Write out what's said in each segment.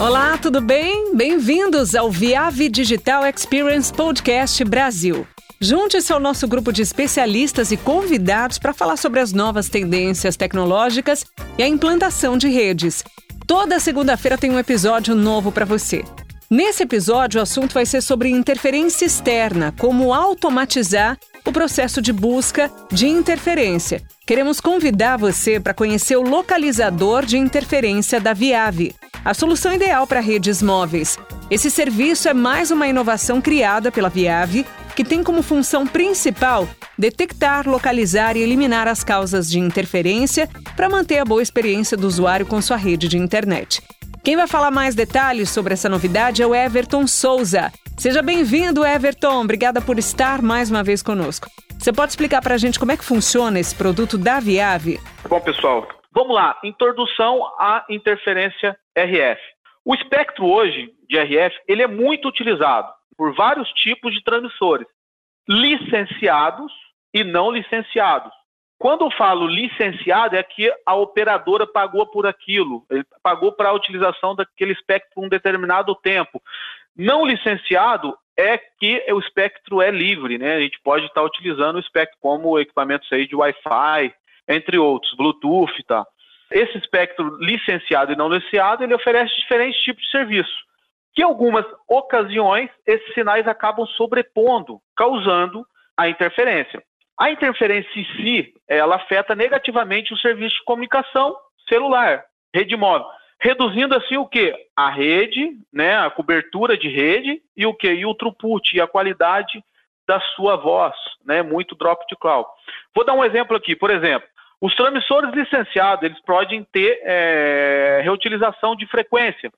Olá, tudo bem? Bem-vindos ao Viave Digital Experience Podcast Brasil. Junte-se ao nosso grupo de especialistas e convidados para falar sobre as novas tendências tecnológicas e a implantação de redes. Toda segunda-feira tem um episódio novo para você. Nesse episódio, o assunto vai ser sobre interferência externa, como automatizar o processo de busca de interferência. Queremos convidar você para conhecer o localizador de interferência da Viave, a solução ideal para redes móveis. Esse serviço é mais uma inovação criada pela Viave que tem como função principal detectar, localizar e eliminar as causas de interferência para manter a boa experiência do usuário com sua rede de internet. Quem vai falar mais detalhes sobre essa novidade é o Everton Souza. Seja bem-vindo, Everton. Obrigada por estar mais uma vez conosco. Você pode explicar para a gente como é que funciona esse produto da Viave? Bom, pessoal, vamos lá. Introdução à interferência RF. O espectro hoje de RF ele é muito utilizado por vários tipos de transmissores, licenciados e não licenciados. Quando eu falo licenciado, é que a operadora pagou por aquilo, pagou para a utilização daquele espectro por um determinado tempo. Não licenciado é que o espectro é livre, né? A gente pode estar utilizando o espectro como equipamentos aí de Wi-Fi, entre outros, Bluetooth tal. Esse espectro licenciado e não licenciado, ele oferece diferentes tipos de serviço que em algumas ocasiões esses sinais acabam sobrepondo, causando a interferência. A interferência em si, ela afeta negativamente o serviço de comunicação celular, rede móvel, reduzindo assim o que? A rede, né, a cobertura de rede e o que? E o throughput e a qualidade da sua voz, né, muito drop de cloud. Vou dar um exemplo aqui, por exemplo, os transmissores licenciados, eles podem ter é, reutilização de frequência,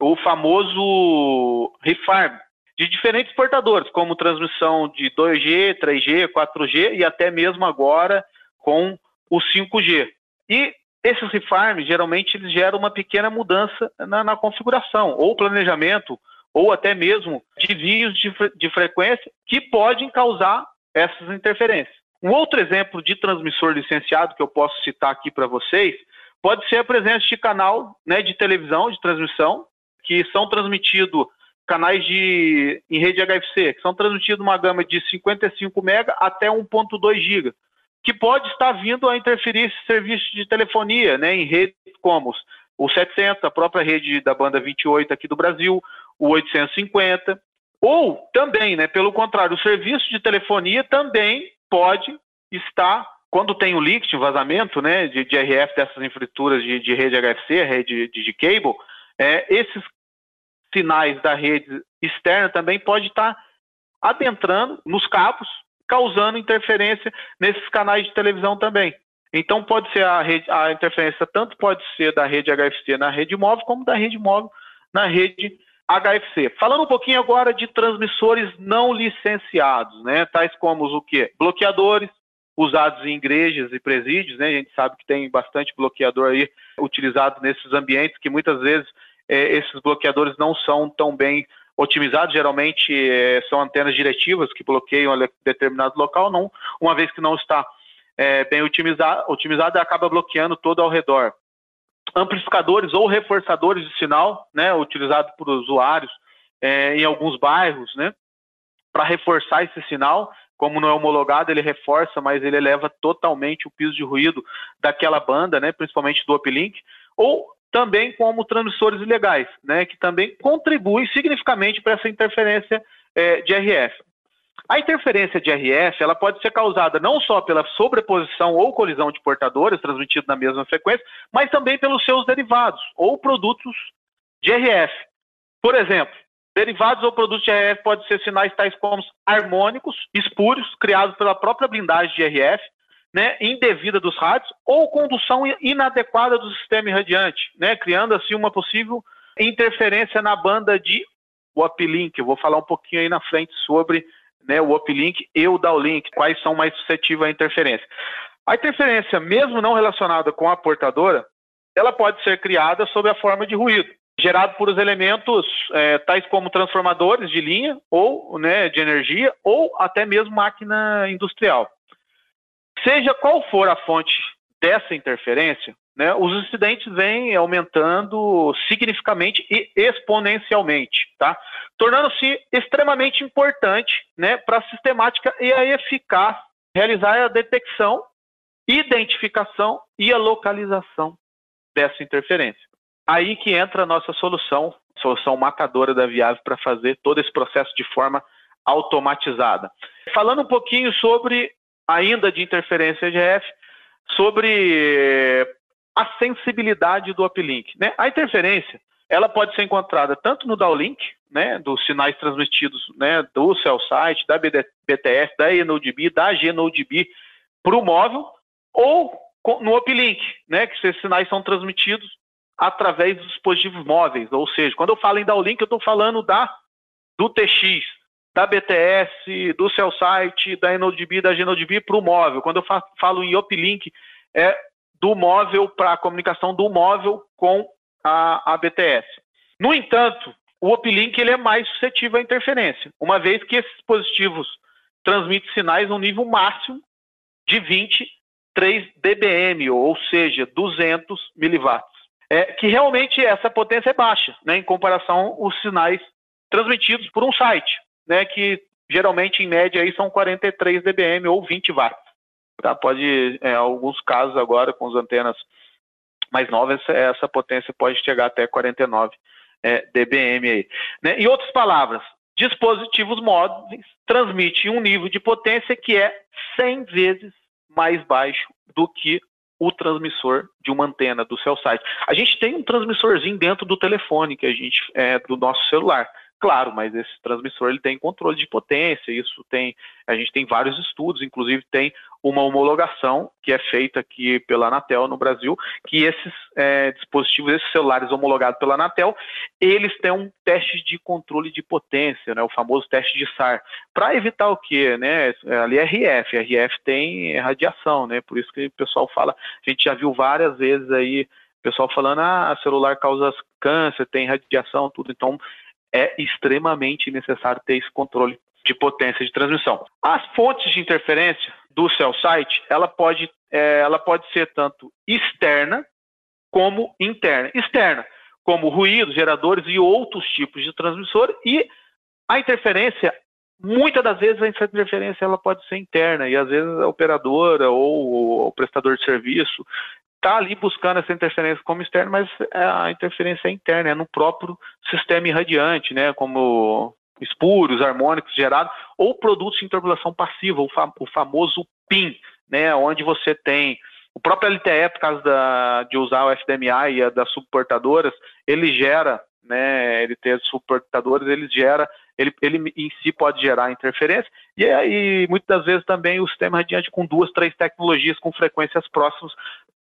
o famoso refarm de diferentes portadores, como transmissão de 2G, 3G, 4G e até mesmo agora com o 5G. E esses refarms, geralmente, eles geram uma pequena mudança na, na configuração, ou planejamento, ou até mesmo desvios de, de frequência que podem causar essas interferências. Um outro exemplo de transmissor licenciado que eu posso citar aqui para vocês pode ser a presença de canal né, de televisão, de transmissão, que são transmitidos canais de, em rede HFC, que são transmitidos uma gama de 55 MB até 1.2 GB, que pode estar vindo a interferir esse serviço de telefonia né, em redes como o 700, a própria rede da banda 28 aqui do Brasil, o 850, ou também, né, pelo contrário, o serviço de telefonia também pode estar, quando tem o leak, vazamento né, de, de RF dessas infraestruturas de, de rede HFC, rede de, de cable, é, esses sinais da rede externa também pode estar adentrando nos cabos, causando interferência nesses canais de televisão também. Então pode ser a, rede, a interferência tanto pode ser da rede HFC na rede móvel como da rede móvel na rede HFC. Falando um pouquinho agora de transmissores não licenciados, né? Tais como o quê? Bloqueadores usados em igrejas e presídios, né? A gente sabe que tem bastante bloqueador aí utilizado nesses ambientes que muitas vezes é, esses bloqueadores não são tão bem otimizados, geralmente é, são antenas diretivas que bloqueiam determinado local, não, uma vez que não está é, bem otimizado, otimizado, acaba bloqueando todo ao redor. Amplificadores ou reforçadores de sinal, né, utilizado por usuários é, em alguns bairros, né, para reforçar esse sinal, como não é homologado, ele reforça, mas ele eleva totalmente o piso de ruído daquela banda, né, principalmente do uplink, ou também como transmissores ilegais, né, que também contribuem significativamente para essa interferência é, de RF. A interferência de RF ela pode ser causada não só pela sobreposição ou colisão de portadores transmitidos na mesma frequência, mas também pelos seus derivados ou produtos de RF. Por exemplo, derivados ou produtos de RF podem ser sinais tais como harmônicos, espúrios, criados pela própria blindagem de RF, né, indevida dos rádios ou condução inadequada do sistema irradiante, né, criando assim uma possível interferência na banda de uplink. Eu vou falar um pouquinho aí na frente sobre né, o uplink e o downlink, quais são mais suscetíveis à interferência. A interferência, mesmo não relacionada com a portadora, ela pode ser criada sob a forma de ruído, gerado por os elementos é, tais como transformadores de linha ou né, de energia ou até mesmo máquina industrial. Seja qual for a fonte dessa interferência, né, os incidentes vêm aumentando significativamente e exponencialmente, tá? tornando-se extremamente importante né, para a sistemática e a eficaz realizar a detecção, identificação e a localização dessa interferência. Aí que entra a nossa solução, solução matadora da Viave para fazer todo esse processo de forma automatizada. Falando um pouquinho sobre ainda de interferência EGF, sobre a sensibilidade do uplink. Né? A interferência ela pode ser encontrada tanto no downlink, né, dos sinais transmitidos né, do cell site, da BTS, da eNodeB, da GNodeB para o móvel, ou no uplink, né, que esses sinais são transmitidos através dos dispositivos móveis. Ou seja, quando eu falo em downlink, eu estou falando da, do TX, da BTS, do cell site, da eNodeB, da GNodeB para o móvel. Quando eu falo em uplink, é do móvel para a comunicação do móvel com a, a BTS. No entanto, o uplink ele é mais suscetível à interferência, uma vez que esses dispositivos transmitem sinais no nível máximo de 23 dBm, ou seja, 200 miliwatts. É, que realmente essa potência é baixa, né, em comparação aos sinais transmitidos por um site, né, que geralmente em média aí são 43 dBm ou 20 watts. Tá? Pode, em alguns casos agora, com as antenas mais novas, essa potência pode chegar até 49 é, dBm. Aí. Né? Em outras palavras, dispositivos móveis transmitem um nível de potência que é 100 vezes mais baixo do que o transmissor de uma antena do seu site. A gente tem um transmissorzinho dentro do telefone que a gente é, do nosso celular. Claro, mas esse transmissor ele tem controle de potência, isso tem, a gente tem vários estudos, inclusive tem uma homologação que é feita aqui pela Anatel no Brasil, que esses é, dispositivos, esses celulares homologados pela Anatel, eles têm um teste de controle de potência, né, o famoso teste de SAR, para evitar o quê? Né? Ali é RF, RF tem radiação, né? Por isso que o pessoal fala, a gente já viu várias vezes aí pessoal falando, ah, celular causa câncer, tem radiação, tudo. Então, é extremamente necessário ter esse controle de potência de transmissão. As fontes de interferência do cell site, ela pode, é, ela pode ser tanto externa como interna. Externa, como ruídos, geradores e outros tipos de transmissor, e a interferência, muitas das vezes a interferência ela pode ser interna, e às vezes a operadora ou o prestador de serviço está ali buscando essa interferência como externa, mas a interferência é interna, é no próprio sistema irradiante, né, como espúrios, harmônicos gerados, ou produtos de interpolação passiva, o, fam o famoso PIN, né, onde você tem o próprio LTE, por causa da, de usar o FDMA e a das subportadoras, ele gera, né, ele tem as subportadoras, ele gera, ele, ele em si pode gerar interferência, e aí muitas vezes também o sistema radiante com duas, três tecnologias com frequências próximas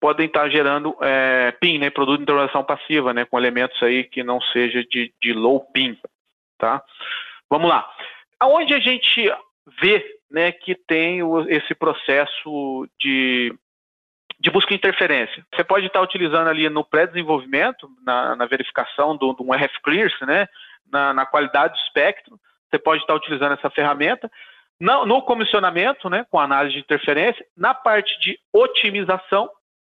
podem estar gerando é, PIN, né, produto de interpolação passiva, né, com elementos aí que não seja de, de low PIN, tá? Vamos lá. Aonde a gente vê né, que tem o, esse processo de, de busca e interferência. Você pode estar utilizando ali no pré-desenvolvimento, na, na, verificação de um RF Clearance, né, na, na, qualidade do espectro, você pode estar utilizando essa ferramenta. No, no comissionamento, né, com análise de interferência, na parte de otimização,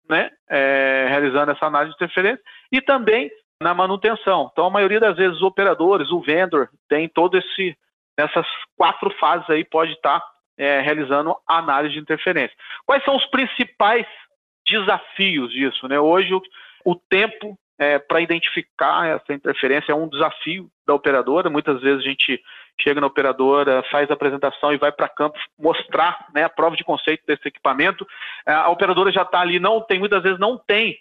né, é, realizando essa análise de interferência, e também na manutenção. Então, a maioria das vezes, os operadores, o vendor, tem todo esse, nessas quatro fases aí, pode estar é, realizando análise de interferência. Quais são os principais desafios disso? Né? Hoje, o, o tempo é, para identificar essa interferência é um desafio da operadora. Muitas vezes a gente chega na operadora, faz a apresentação e vai para campo mostrar né, a prova de conceito desse equipamento. A operadora já está ali, não tem, muitas vezes não tem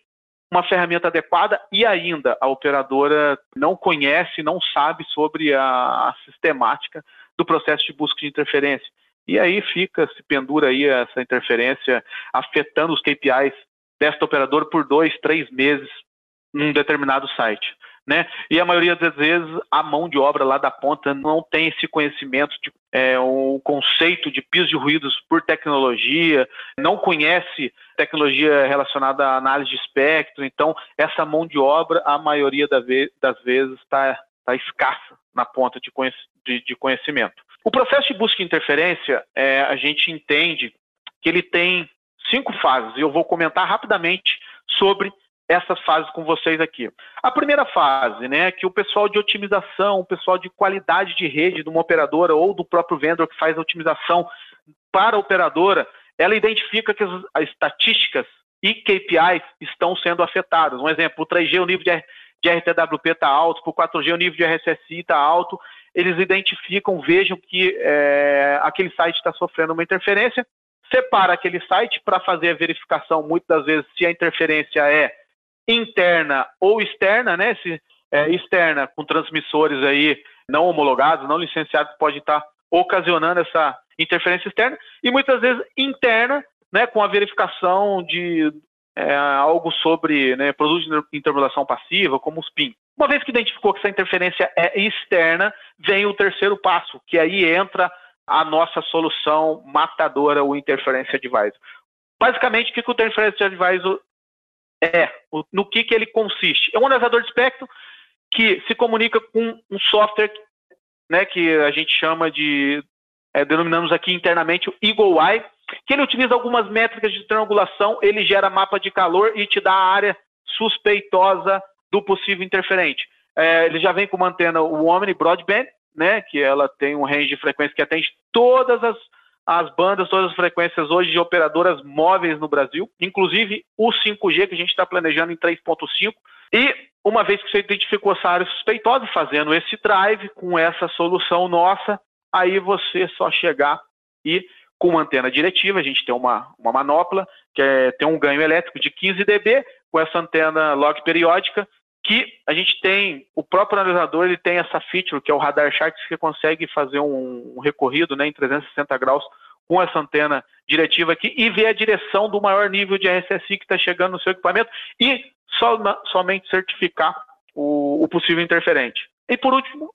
uma ferramenta adequada e ainda a operadora não conhece, não sabe sobre a, a sistemática do processo de busca de interferência. E aí fica, se pendura aí essa interferência afetando os KPIs desta operadora por dois, três meses num determinado site né? E a maioria das vezes a mão de obra lá da ponta não tem esse conhecimento de é, o conceito de piso de ruídos por tecnologia, não conhece tecnologia relacionada à análise de espectro, então essa mão de obra, a maioria das vezes está tá escassa na ponta de, conhecimento. O processo de busca de interferência, é, a gente entende que ele tem cinco fases, e eu vou comentar rapidamente sobre essas fases com vocês aqui. A primeira fase, né, que o pessoal de otimização, o pessoal de qualidade de rede de uma operadora ou do próprio vendedor que faz a otimização para a operadora, ela identifica que as, as estatísticas e KPIs estão sendo afetadas. Um exemplo, o 3G, o nível de, de RTWP está alto, para o 4G, o nível de RSSI está alto, eles identificam, vejam que é, aquele site está sofrendo uma interferência, separa aquele site para fazer a verificação, muitas das vezes, se a interferência é interna ou externa, né? Se é, externa com transmissores aí não homologados, não licenciados, pode estar ocasionando essa interferência externa, e muitas vezes interna, né, com a verificação de é, algo sobre né, produtos de intermodulação passiva, como os PIN. Uma vez que identificou que essa interferência é externa, vem o terceiro passo, que aí entra a nossa solução matadora, o Interference Advisor. Basicamente, o que o Interference Advisor é, no que, que ele consiste. É um analisador de espectro que se comunica com um software né, que a gente chama de, é, denominamos aqui internamente o Eagle Eye, que ele utiliza algumas métricas de triangulação, ele gera mapa de calor e te dá a área suspeitosa do possível interferente. É, ele já vem com uma antena, o Omni Broadband, né, que ela tem um range de frequência que atende todas as as bandas, todas as frequências hoje de operadoras móveis no Brasil, inclusive o 5G que a gente está planejando em 3.5. E uma vez que você identificou essa área suspeitosa, fazendo esse drive com essa solução nossa, aí você só chegar e com uma antena diretiva, a gente tem uma, uma manopla, que é, tem um ganho elétrico de 15 dB, com essa antena log periódica, que a gente tem, o próprio analisador ele tem essa feature, que é o Radar Charts, que consegue fazer um, um recorrido né, em 360 graus com essa antena diretiva aqui e ver a direção do maior nível de RSSI que está chegando no seu equipamento e só, somente certificar o, o possível interferente. E por último,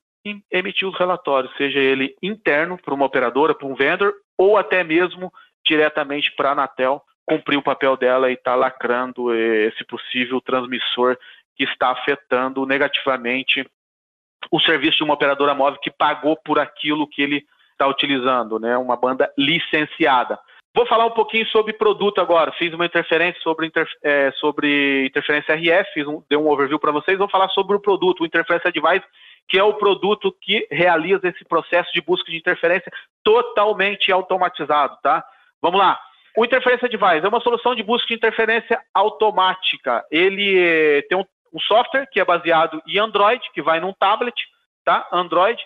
emitir os relatórios, seja ele interno para uma operadora, para um vendor, ou até mesmo diretamente para a Anatel cumprir o papel dela e estar tá lacrando esse possível transmissor que está afetando negativamente o serviço de uma operadora móvel que pagou por aquilo que ele está utilizando, né? Uma banda licenciada. Vou falar um pouquinho sobre produto agora. Fiz uma interferência sobre, inter, é, sobre interferência RF, fiz um, dei um overview para vocês. Vou falar sobre o produto, o Interference Device, que é o produto que realiza esse processo de busca de interferência totalmente automatizado, tá? Vamos lá. O Interferência Device é uma solução de busca de interferência automática. Ele eh, tem um um software que é baseado em Android, que vai num tablet, tá? Android.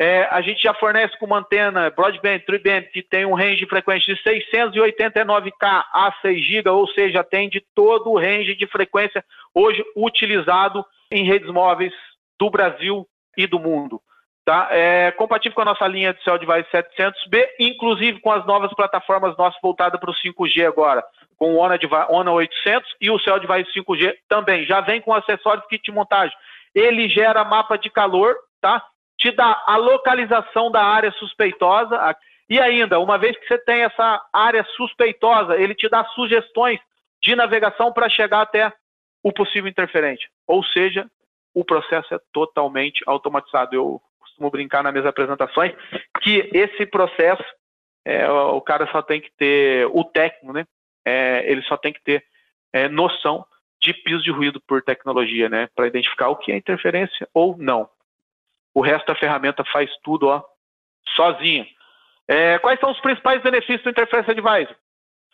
É, a gente já fornece com uma antena broadband, tri-band, que tem um range de frequência de 689K a 6 GB, ou seja, atende todo o range de frequência hoje utilizado em redes móveis do Brasil e do mundo. Tá? É compatível com a nossa linha de Cell Device 700B, inclusive com as novas plataformas nossas voltadas para o 5G agora com o ONA, ONA 800 e o Cell Device 5G também. Já vem com acessórios kit de montagem. Ele gera mapa de calor, tá? Te dá a localização da área suspeitosa. E ainda, uma vez que você tem essa área suspeitosa, ele te dá sugestões de navegação para chegar até o possível interferente. Ou seja, o processo é totalmente automatizado. Eu costumo brincar nas minhas apresentações que esse processo, é, o cara só tem que ter o técnico, né? É, ele só tem que ter é, noção de piso de ruído por tecnologia, né, para identificar o que é interferência ou não. O resto da ferramenta faz tudo, ó, sozinha. É, quais são os principais benefícios do Interference Advisor?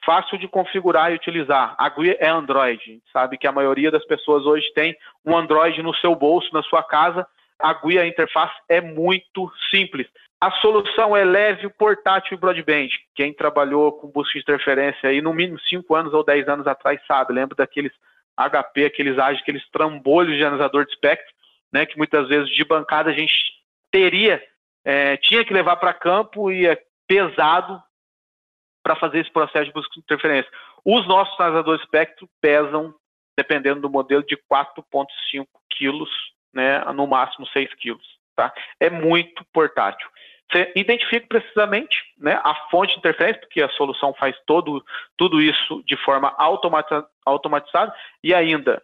Fácil de configurar e utilizar. A GUI é Android. Sabe que a maioria das pessoas hoje tem um Android no seu bolso, na sua casa. A GUI, a interface é muito simples. A solução é leve, portátil e broadband. Quem trabalhou com busca de interferência aí no mínimo 5 anos ou 10 anos atrás sabe, lembra daqueles HP, aqueles AGE, aqueles trambolhos de analisador de espectro, né, que muitas vezes de bancada a gente teria, é, tinha que levar para campo e é pesado para fazer esse processo de busca de interferência. Os nossos analisadores de espectro pesam, dependendo do modelo, de 4,5 quilos, né, no máximo 6 quilos. Tá? É muito portátil. Você identifica precisamente né, a fonte de interferência, porque a solução faz todo, tudo isso de forma automatizada e ainda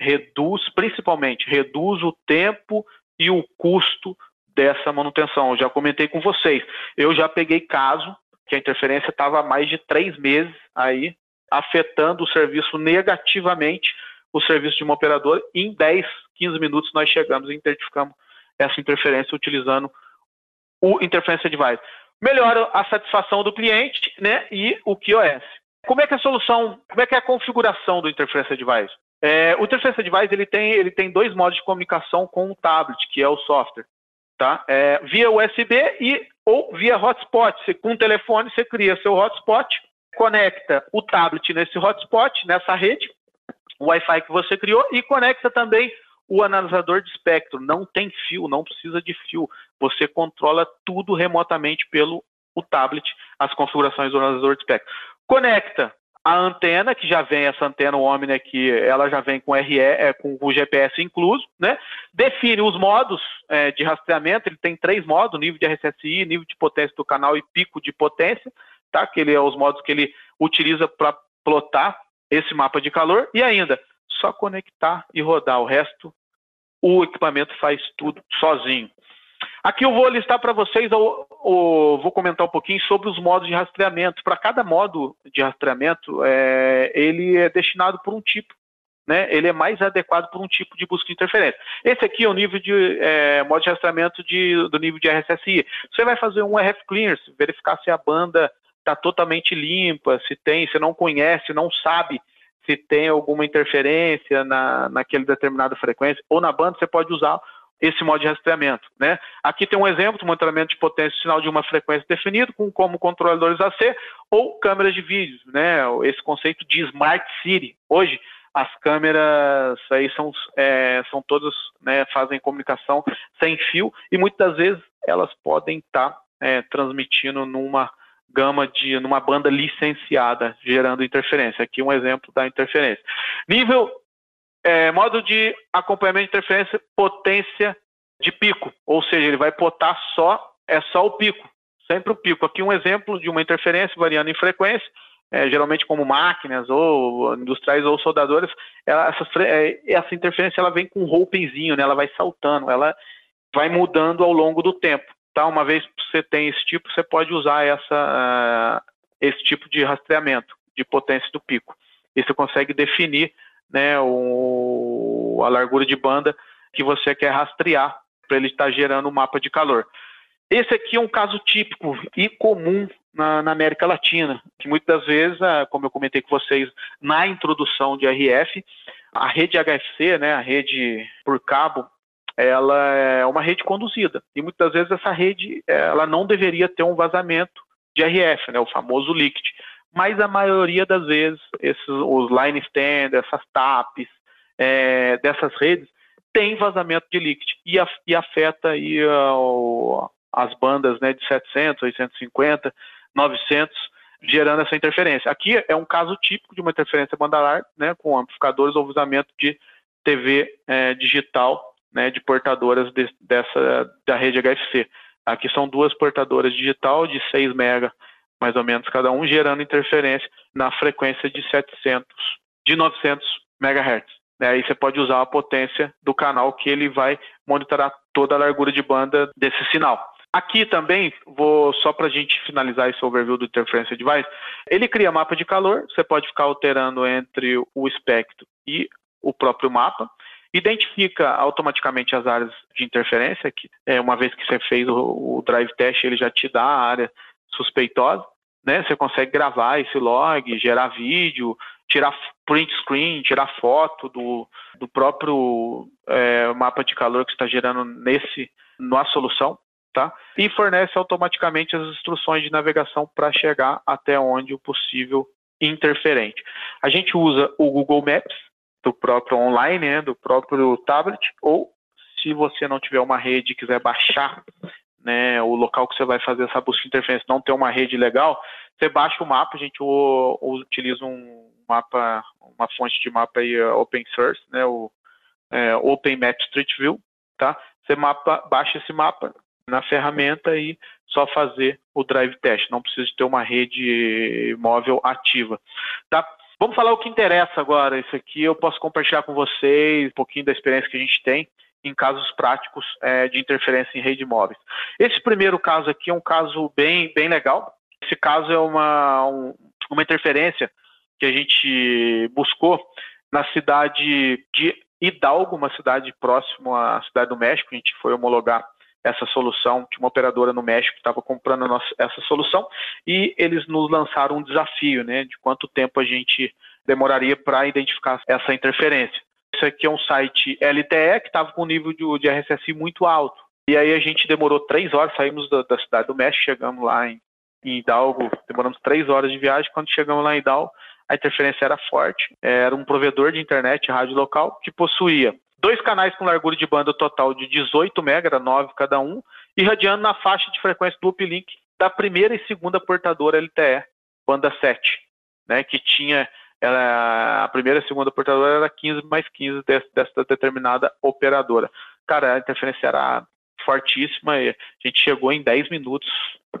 reduz, principalmente, reduz o tempo e o custo dessa manutenção. Eu já comentei com vocês. Eu já peguei caso que a interferência estava mais de três meses aí afetando o serviço negativamente, o serviço de uma operadora. Em 10, 15 minutos nós chegamos e identificamos essa interferência utilizando o Interference Device. Melhora a satisfação do cliente né, e o QoS. Como é que é a solução, como é que é a configuração do Interference Device? É, o Interference Device ele tem, ele tem dois modos de comunicação com o tablet, que é o software. Tá? É, via USB e ou via hotspot. Você, com o telefone você cria seu hotspot, conecta o tablet nesse hotspot, nessa rede, o Wi-Fi que você criou, e conecta também o analisador de espectro. Não tem fio, não precisa de fio. Você controla tudo remotamente pelo o tablet, as configurações do analisador de espectro. Conecta a antena, que já vem essa antena Omni aqui, ela já vem com RE, é, com o GPS incluso, né? Define os modos é, de rastreamento, ele tem três modos, nível de RSSI, nível de potência do canal e pico de potência, tá? Que ele é os modos que ele utiliza para plotar esse mapa de calor e ainda só conectar e rodar o resto, o equipamento faz tudo sozinho. Aqui eu vou listar para vocês, eu, eu, vou comentar um pouquinho sobre os modos de rastreamento. Para cada modo de rastreamento, é, ele é destinado por um tipo. Né? Ele é mais adequado por um tipo de busca de interferência. Esse aqui é o nível de é, modo de rastreamento de, do nível de RSSI. Você vai fazer um RF clearance, verificar se a banda está totalmente limpa, se tem, se não conhece, não sabe se tem alguma interferência na, naquele determinada frequência, ou na banda você pode usar esse modo de rastreamento. Né? Aqui tem um exemplo, de monitoramento de potência sinal de uma frequência definida, com como controladores AC ou câmeras de vídeo, né? esse conceito de Smart City. Hoje, as câmeras aí são, é, são todas, né, fazem comunicação sem fio e muitas vezes elas podem estar tá, é, transmitindo numa gama de, numa banda licenciada, gerando interferência. Aqui um exemplo da interferência. Nível é, modo de acompanhamento de interferência, potência de pico, ou seja, ele vai potar só, é só o pico, sempre o pico. Aqui um exemplo de uma interferência variando em frequência, é, geralmente como máquinas ou industriais ou soldadores, ela, essa, é, essa, interferência ela vem com um roupenzinho, né, ela vai saltando, ela vai mudando ao longo do tempo. Tá? Uma vez que você tem esse tipo, você pode usar essa, uh, esse tipo de rastreamento de potência do pico. E você consegue definir né, o, a largura de banda que você quer rastrear para ele estar gerando um mapa de calor. Esse aqui é um caso típico e comum na, na, América Latina, que muitas vezes, ah, como eu comentei com vocês na introdução de RF, a rede HFC, né, a rede por cabo, ela é uma rede conduzida e muitas vezes essa rede ela não deveria ter um vazamento de RF, né, o famoso leakage mas a maioria das vezes esses, os line stand, essas TAPs, é, dessas redes, tem vazamento de líquido e, e afeta aí, uh, as bandas né, de 700, 850, 900, gerando essa interferência. Aqui é um caso típico de uma interferência banda larga, né, com amplificadores ou vazamento de TV é, digital, né, de portadoras de, dessa da rede HFC. Aqui são duas portadoras digital de 6 MB mais ou menos cada um, gerando interferência na frequência de 700, de 900 MHz. Né? Aí você pode usar a potência do canal que ele vai monitorar toda a largura de banda desse sinal. Aqui também, vou só para a gente finalizar esse overview do Interference Device, ele cria mapa de calor, você pode ficar alterando entre o espectro e o próprio mapa, identifica automaticamente as áreas de interferência, que é, uma vez que você fez o, o drive test, ele já te dá a área suspeitosa, né? Você consegue gravar esse log, gerar vídeo, tirar print screen, tirar foto do, do próprio é, mapa de calor que está gerando nesse na solução, tá? E fornece automaticamente as instruções de navegação para chegar até onde o possível interferente. A gente usa o Google Maps do próprio online, né, do próprio tablet, ou se você não tiver uma rede e quiser baixar né, o local que você vai fazer essa busca de interferência não tem uma rede legal, você baixa o mapa, a gente utiliza um mapa, uma fonte de mapa aí, uh, open source, né, o é, Open Map Street View, tá? Você mapa, baixa esse mapa na ferramenta e só fazer o drive test, não precisa ter uma rede móvel ativa, tá? Vamos falar o que interessa agora. Isso aqui eu posso compartilhar com vocês um pouquinho da experiência que a gente tem em casos práticos é, de interferência em rede móveis. Esse primeiro caso aqui é um caso bem, bem legal. Esse caso é uma, um, uma interferência que a gente buscou na cidade de Hidalgo, uma cidade próxima à cidade do México. A gente foi homologar essa solução. Tinha uma operadora no México que estava comprando nossa, essa solução e eles nos lançaram um desafio, né, de quanto tempo a gente demoraria para identificar essa interferência. Isso aqui é um site LTE que estava com um nível de, de, muito alto. E aí a gente demorou três horas, saímos da, da cidade do México, chegamos lá em, em Hidalgo, demoramos três horas de viagem. Quando chegamos lá em Hidalgo, a interferência era forte. Era um provedor de internet, rádio local, que possuía dois canais com largura de banda total de 18 MB, era 9 cada um, irradiando na faixa de frequência do uplink da primeira e segunda portadora LTE, banda 7, né, que tinha ela, a primeira e segunda portadora era 15 mais 15 dessa, dessa determinada operadora. Cara, a interferência era fortíssima e a gente chegou em 10 minutos,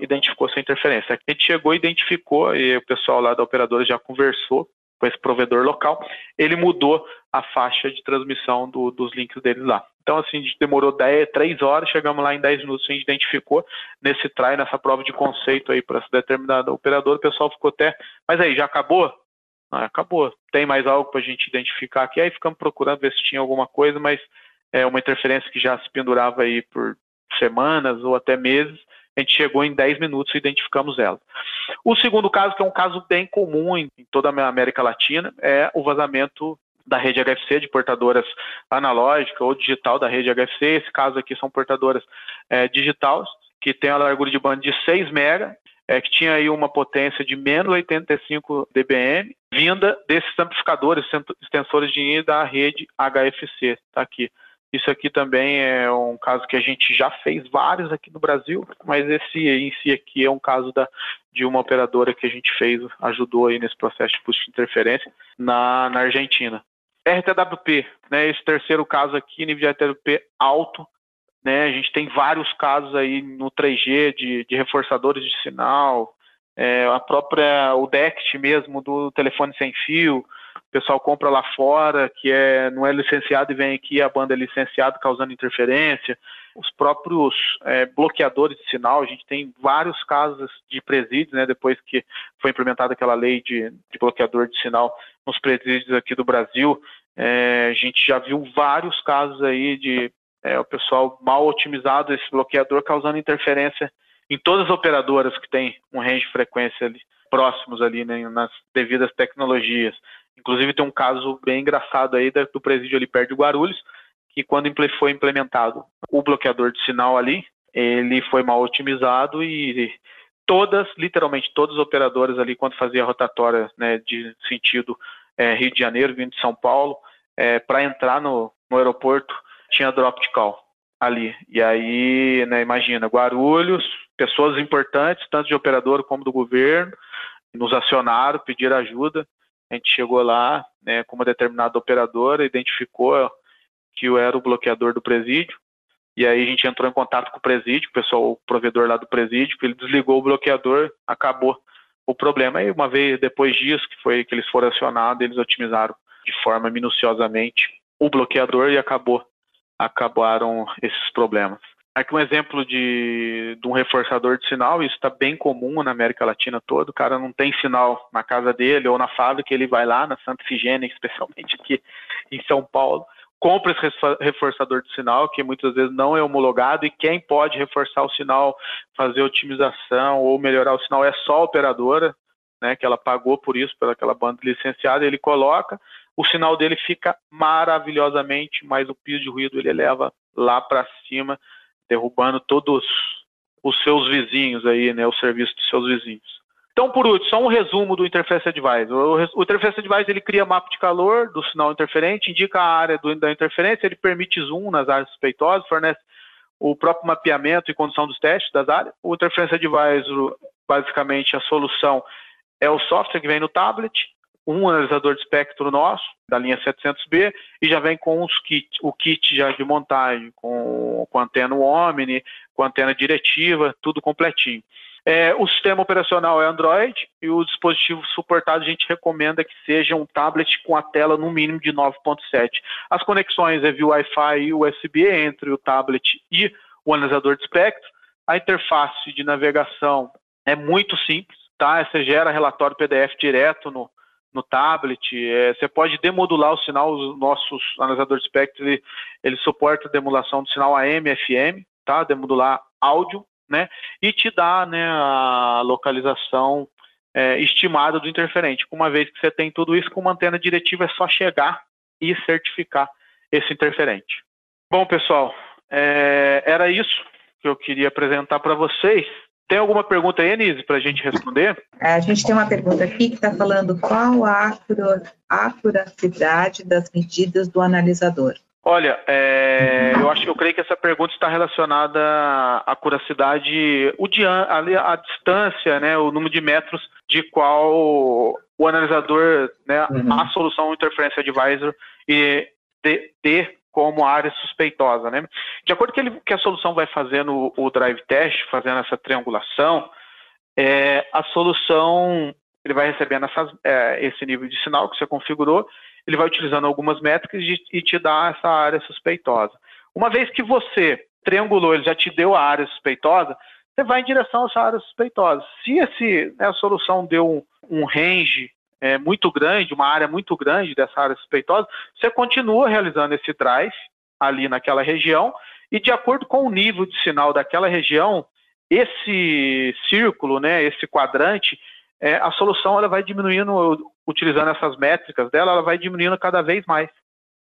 identificou essa interferência. A gente chegou, identificou e o pessoal lá da operadora já conversou com esse provedor local, ele mudou a faixa de transmissão do, dos links deles lá. Então, assim, a gente demorou 10, 3 horas, chegamos lá em 10 minutos, a gente identificou nesse try, nessa prova de conceito aí para essa determinada operadora, o pessoal ficou até, mas aí, já acabou? Não, acabou. Tem mais algo para a gente identificar aqui? Aí ficamos procurando ver se tinha alguma coisa, mas é uma interferência que já se pendurava aí por semanas ou até meses, a gente chegou em 10 minutos e identificamos ela. O segundo caso, que é um caso bem comum em toda a América Latina, é o vazamento da rede HFC, de portadoras analógica ou digital da rede HFC. Esse caso aqui são portadoras é, digitais, que tem a largura de banda de 6 MB, é, que tinha aí uma potência de menos 85 dBm, vinda desses amplificadores, extensores de linha da rede HFC, está aqui. Isso aqui também é um caso que a gente já fez vários aqui no Brasil, mas esse em si aqui é um caso da, de uma operadora que a gente fez, ajudou aí nesse processo de de interferência na, na Argentina. RTWP, né, esse terceiro caso aqui, nível de RTWP alto, né, a gente tem vários casos aí no 3G de, de reforçadores de sinal, é, a própria, o DECT mesmo do telefone sem fio, o pessoal compra lá fora, que é, não é licenciado e vem aqui, a banda é licenciada, causando interferência. Os próprios é, bloqueadores de sinal, a gente tem vários casos de presídios, né, depois que foi implementada aquela lei de, de bloqueador de sinal nos presídios aqui do Brasil, é, a gente já viu vários casos aí de é, o pessoal mal otimizado esse bloqueador causando interferência em todas as operadoras que têm um range de frequência ali, próximos ali né, nas devidas tecnologias. Inclusive tem um caso bem engraçado aí do presídio ali perto de Guarulhos, que quando foi implementado o bloqueador de sinal ali, ele foi mal otimizado e todas, literalmente todas as operadoras ali, quando fazia rotatória né, de sentido é, Rio de Janeiro, vindo de São Paulo, é, para entrar no, no, aeroporto, tinha drop de call ali. E aí, né, imagina, Guarulhos, pessoas importantes, tanto de operador como do governo, nos acionaram, pediram ajuda, a gente chegou lá né, com uma determinada operadora, identificou que eu era o bloqueador do presídio, e aí a gente entrou em contato com o presídio, o pessoal, o provedor lá do presídio, ele desligou o bloqueador, acabou o problema. E uma vez depois disso, que foi que eles foram acionados, eles otimizaram de forma minuciosamente o bloqueador e acabou acabaram esses problemas. Aqui um exemplo de, de um reforçador de sinal, isso está bem comum na América Latina toda, o cara não tem sinal na casa dele ou na fábrica, ele vai lá na Santa Figênia, especialmente aqui em São Paulo, compra esse reforçador de sinal, que muitas vezes não é homologado, e quem pode reforçar o sinal, fazer otimização ou melhorar o sinal é só a operadora, né, que ela pagou por isso, pela aquela banda licenciada, ele coloca, o sinal dele fica maravilhosamente, mas o piso de ruído ele eleva lá para cima, derrubando todos os seus vizinhos aí, né, o serviço dos seus vizinhos. Então, por último, só um resumo do Interface Advisor. O, Interface Advisor ele cria mapa de calor do sinal interferente, indica a área do, da interferência, ele permite zoom nas áreas suspeitosas, fornece o próprio mapeamento e condução dos testes das áreas. O Interface Advisor, basicamente, a solução é o software que vem no tablet, um analisador de espectro nosso, da linha 700B, e já vem com os kit, o kit já de montagem, com, com antena Omni, com antena diretiva, tudo completinho. É, o sistema operacional é Android e o dispositivo suportado a gente recomenda que seja um tablet com a tela no mínimo de 9.7. As conexões é via Wi-Fi e USB entre o tablet e o analisador de espectro. A interface de navegação é muito simples, tá? Você gera relatório PDF direto no, no tablet. É, você pode demodular o sinal, os nossos analisadores espectro, ele, ele suporta a demodulação do sinal AM, FM, tá? Demodular áudio, né? E te dá, né, a localização é, estimada do interferente. Uma vez que você tem tudo isso com uma antena diretiva, é só chegar e certificar esse interferente. Bom, pessoal, é, era isso que eu queria apresentar para vocês. Tem alguma pergunta aí, Anise, para a gente responder? É, a gente tem uma pergunta aqui que está falando qual a acuracidade das medidas do analisador. Olha, é, eu acho, eu creio que essa pergunta está relacionada à curacidade, o dia, a, a, distância, né, o número de metros de qual o analisador, né, uhum. a solução interferência advisor e de como área suspeitosa, né? De acordo com que, a solução vai fazendo o drive test, fazendo essa triangulação, é, a solução ele vai recebendo essas, é, esse nível de sinal que você configurou ele vai utilizando algumas métricas e te dá essa área suspeitosa. Uma vez que você triangulou, ele já te deu a área suspeitosa, você vai em direção a essa área suspeitosa. Se esse, né, a solução deu um, um range é, muito grande, uma área muito grande dessa área suspeitosa, você continua realizando esse drive ali naquela região e de acordo com o nível de sinal daquela região, esse círculo, né, esse quadrante, é, a solução ela vai diminuindo, utilizando essas métricas dela, ela vai diminuindo cada vez mais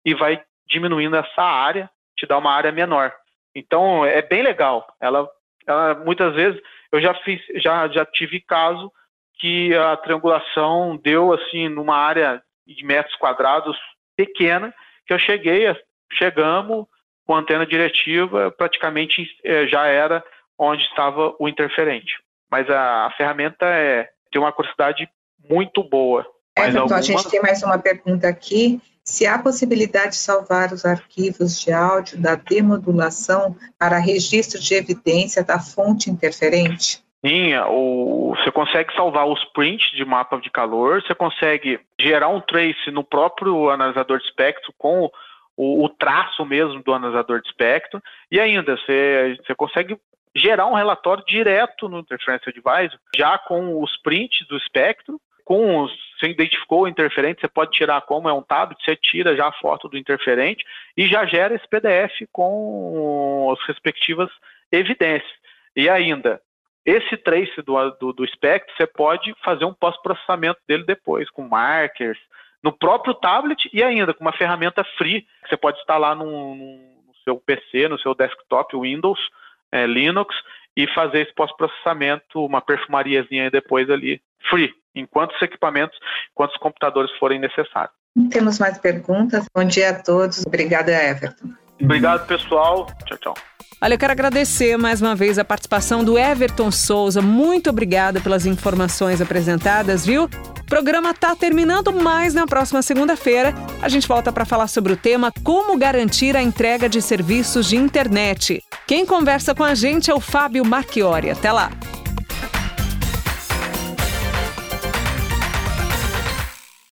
e vai diminuindo essa área, te dá uma área menor. Então é bem legal. Ela, ela muitas vezes eu já fiz, já já tive caso que a triangulação deu assim numa área de metros quadrados pequena que eu cheguei, chegamos com a antena diretiva, praticamente é, já era onde estava o interferente. Mas a, a ferramenta é tem uma curiosidade muito boa. Everton, alguma... a gente tem mais uma pergunta aqui. Se há possibilidade de salvar os arquivos de áudio da demodulação para registro de evidência da fonte interferente? Sim, o, você consegue salvar os prints de mapa de calor, você consegue gerar um trace no próprio analisador de espectro com o, o traço mesmo do analisador de espectro, e ainda você, você consegue gerar um relatório direto no Interference Advisor, já com os prints do espectro, com os, você identificou o interferente, você pode tirar como é um tablet, você tira já a foto do interferente e já gera esse PDF com as respectivas evidências. E ainda, esse trace do, do, do você pode fazer um pós-processamento dele depois, com markers, no próprio tablet e ainda com uma ferramenta free, que você pode instalar no, no seu PC, no seu desktop Windows, é, Linux e fazer esse pós-processamento, uma perfumariazinha depois ali, free, enquanto os equipamentos, enquanto os computadores forem necessários. Temos mais perguntas. Bom dia a todos. Obrigada, Everton. Obrigado, pessoal. Tchau, tchau. Olha, eu quero agradecer mais uma vez a participação do Everton Souza. Muito obrigada pelas informações apresentadas, viu? O programa está terminando, mas na próxima segunda-feira a gente volta para falar sobre o tema Como garantir a entrega de serviços de internet. Quem conversa com a gente é o Fábio Marchiori. Até lá!